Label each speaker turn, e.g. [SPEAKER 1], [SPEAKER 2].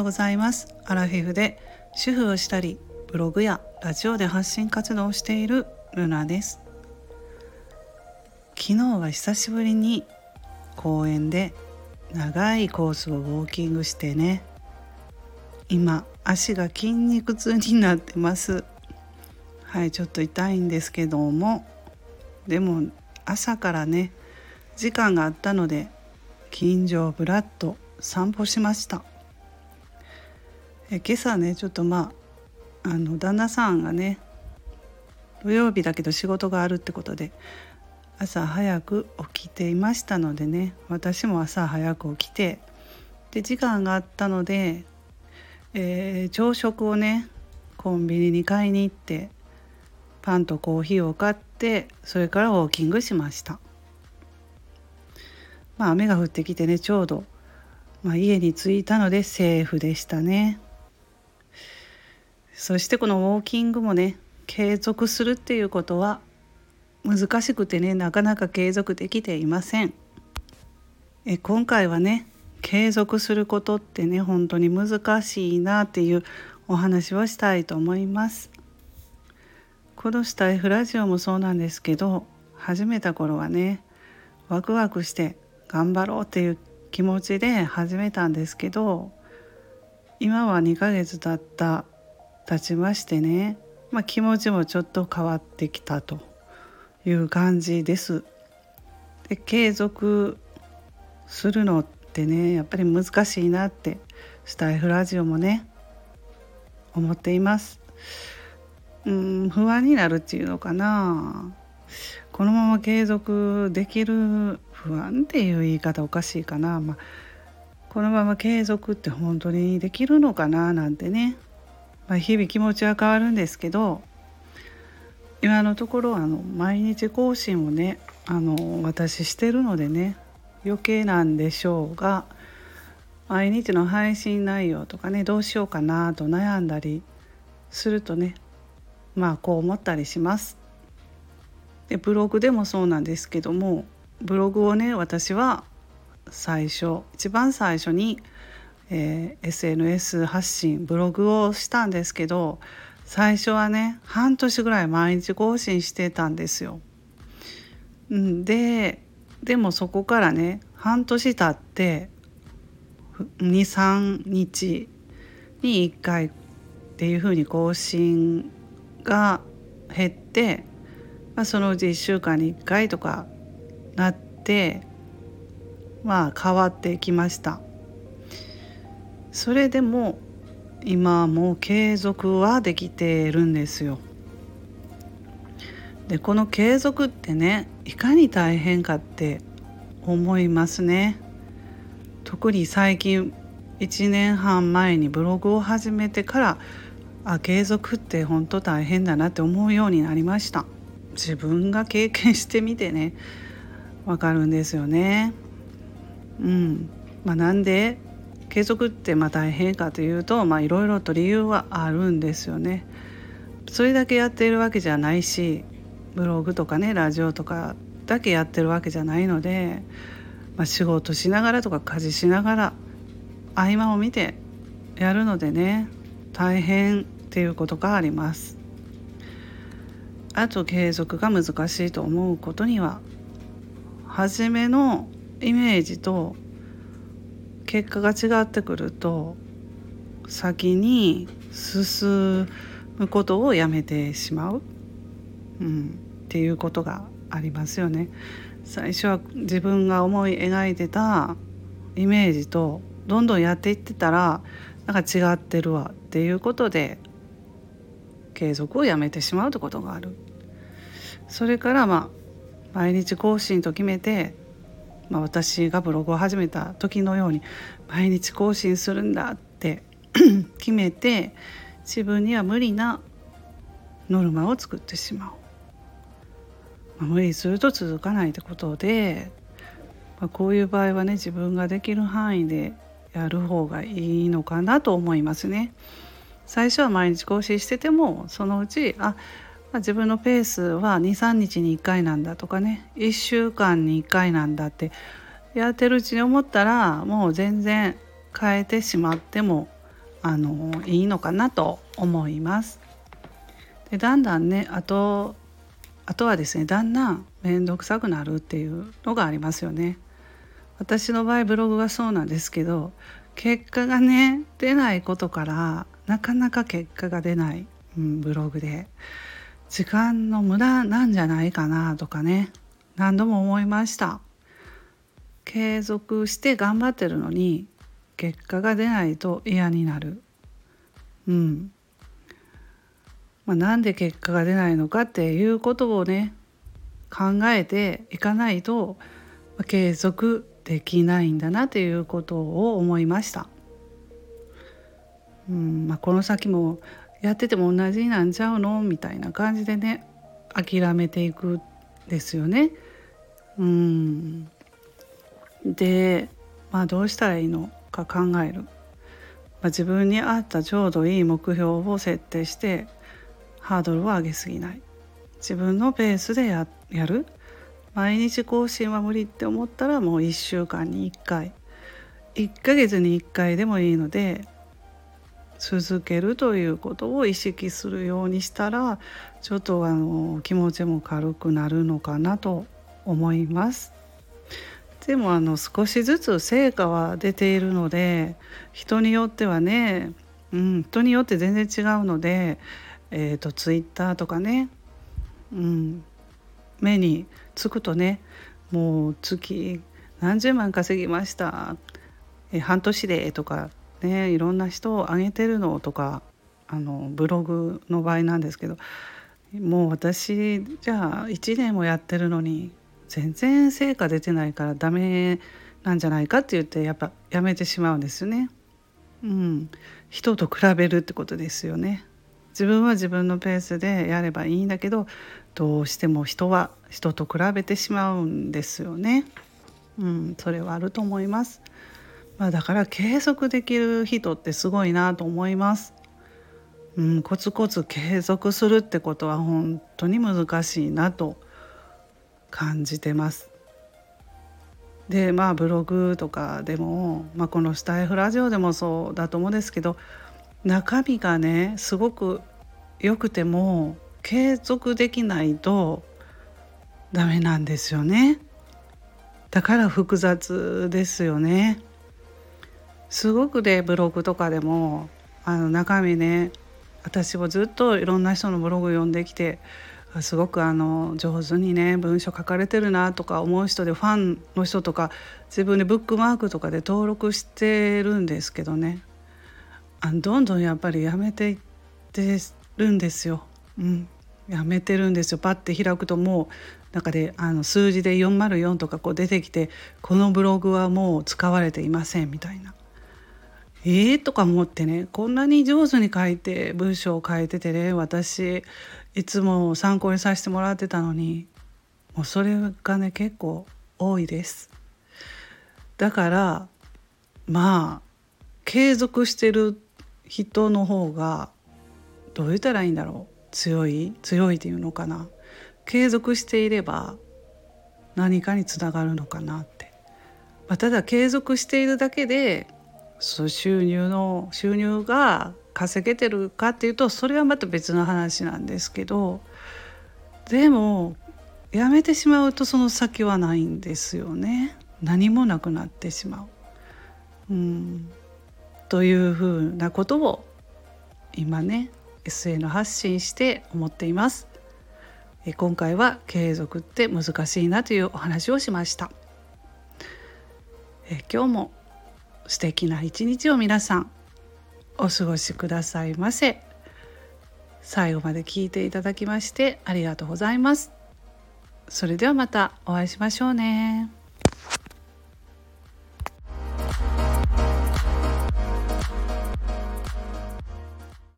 [SPEAKER 1] ようございます。アラフィフで主婦をしたりブログやラジオで発信活動をしているルナです。昨日は久しぶりに公園で長いコースをウォーキングしてね。今足が筋肉痛になってます。はいちょっと痛いんですけども。でも朝からね時間があったので近所をぶらっと散歩しました。え今朝ねちょっとまああの旦那さんがね土曜日だけど仕事があるってことで朝早く起きていましたのでね私も朝早く起きてで時間があったので、えー、朝食をねコンビニに買いに行ってパンとコーヒーを買ってそれからウォーキングしました。まあ雨が降ってきてねちょうど、まあ、家に着いたのでセーフでしたね。そしてこのウォーキングもね継続するっていうことは難しくてねなかなか継続できていません。え今回はね継続することってね本当に難しいなっていうお話をしたいと思います。このスタイフラジオもそうなんですけど始めた頃はねワクワクして頑張ろうっていう気持ちで始めたんですけど今は2ヶ月経った経ちましてね、まあ、気持ちもちょっと変わってきたという感じです。で継続するのってねやっぱり難しいなってスタイフラジオもね思っています。うん不安になるっていうのかなこのまま継続できる不安っていう言い方おかしいかな、まあ、このまま継続って本当にできるのかななんてね、まあ、日々気持ちは変わるんですけど今のところあの毎日更新をねあの私してるのでね余計なんでしょうが毎日の配信内容とかねどうしようかなと悩んだりするとねまあこう思ったりします。でブログでもそうなんですけどもブログをね私は最初一番最初に、えー、SNS 発信ブログをしたんですけど最初はね半年ぐらい毎日更新してたんですよ。んででもそこからね半年経って23日に1回っていうふうに更新が減って、まあ、そのうち1週間に1回とかなってまあ変わってきましたそれでも今も継続はできてるんですよ。でこの継続ってねいかに大変かって思いますね。特に最近1年半前にブログを始めてからあ継続って本当大変だなって思うようになりました。自分が経験してみてねわかるんですよね。うん。まあ、なんで継続ってまあ大変かというといろいろと理由はあるんですよね。それだけやっているわけじゃないしブログとかねラジオとかだけやってるわけじゃないので、まあ、仕事しながらとか家事しながら合間を見てやるのでね大変っていうことがあります。あと継続が難しいと思うことには初めのイメージと結果が違ってくると先に進むことをやめてしまう、うん、っていうことがありますよね。最初は自分が思い描いてたイメージとどんどんやっていってたらなんか違ってるわっていうことで継続をやめてしまうってことがある。それからまあ毎日更新と決めて、まあ、私がブログを始めた時のように毎日更新するんだって 決めて自分には無理なノルマを作ってしまう。まあ、無理すると続かないってことで、まあ、こういう場合はね自分ができる範囲でやる方がいいのかなと思いますね。最初は毎日更新しててもそのうちあまあ、自分のペースは23日に1回なんだとかね1週間に1回なんだってやってるうちに思ったらもう全然変えてしまってもあのいいのかなと思います。でだんだんねあとあとはですねだんだん面倒くさくなるっていうのがありますよね。私の場合ブログがそうなんですけど結果がね出ないことからなかなか結果が出ない、うん、ブログで時間の無駄なんじゃないかなとかね。何度も思いました。継続して頑張ってるのに結果が出ないと嫌になる。うん。まあ、なんで結果が出ないのかっていうことをね考えていかないと継続できないんだなということを思いました。うん。まあ、この先もやってても同じなんちゃうの？みたいな感じでね諦めていくですよね。うん。で、まあ、どうしたらいいのか考える、まあ、自分に合ったちょうどいい目標を設定してハードルを上げすぎない。自分のペースでややる。毎日更新は無理って思ったらもう1週間に1回。1ヶ月に1回でもいいので続けるということを意識するようにしたらちょっとあの気持ちも軽くなるのかなと思います。でもあの少しずつ成果は出ているので人によってはね、うん、人によって全然違うので、えーと、ツイッターとかね、うん、目につくとねもう月何十万稼ぎましたえ半年でとかねいろんな人を挙げてるのとかあのブログの場合なんですけどもう私じゃあ1年もやってるのに全然成果出てないからダメなんじゃないかって言ってやっぱやめてしまうんですよね。うん、人と比べるってことですよね。自分は自分のペースでやればいいんだけどどうしても人は人と比べてしまうんですよね。うん、それはあると思います。まあ、だから継続できる人ってすごいなと思います。うん、コツコツ継続するってことは本当に難しいなと感じてます。でまあブログとかでも、まあ、このスタイフラジオでもそうだと思うんですけど中身がねすごく良くても継続できないとダメなんですよね。だから複雑ですよね。すごくでブログとかでもあの中身ね私もずっといろんな人のブログ読んできてすごくあの上手にね文章書かれてるなとか思う人でファンの人とか自分でブックマークとかで登録してるんですけどねあどんどんやっぱりやめていってるんですよ。うん、やめてるんですよパッて開くともう中であの数字で404とかこう出てきてこのブログはもう使われていませんみたいな。えーとか思ってねこんなに上手に書いて文章を書いててね私いつも参考にさせてもらってたのにもうそれがね結構多いです。だからまあ継続してる人の方がどう言ったらいいんだろう。強い強いっていうのかな。継続していれば何かにつながるのかなって、まあ、ただ継続しているだけでそう収入の収入が稼げてるかっていうとそれはまた別の話なんですけどでもやめてしまうとその先はないんですよね何もなくなってしまう。うんというふうなことを今ね SN 発信して思っています。今回は継続って難しいなというお話をしました。え今日も素敵な一日を皆さんお過ごしくださいませ。最後まで聞いていただきましてありがとうございます。それではまたお会いしましょうね。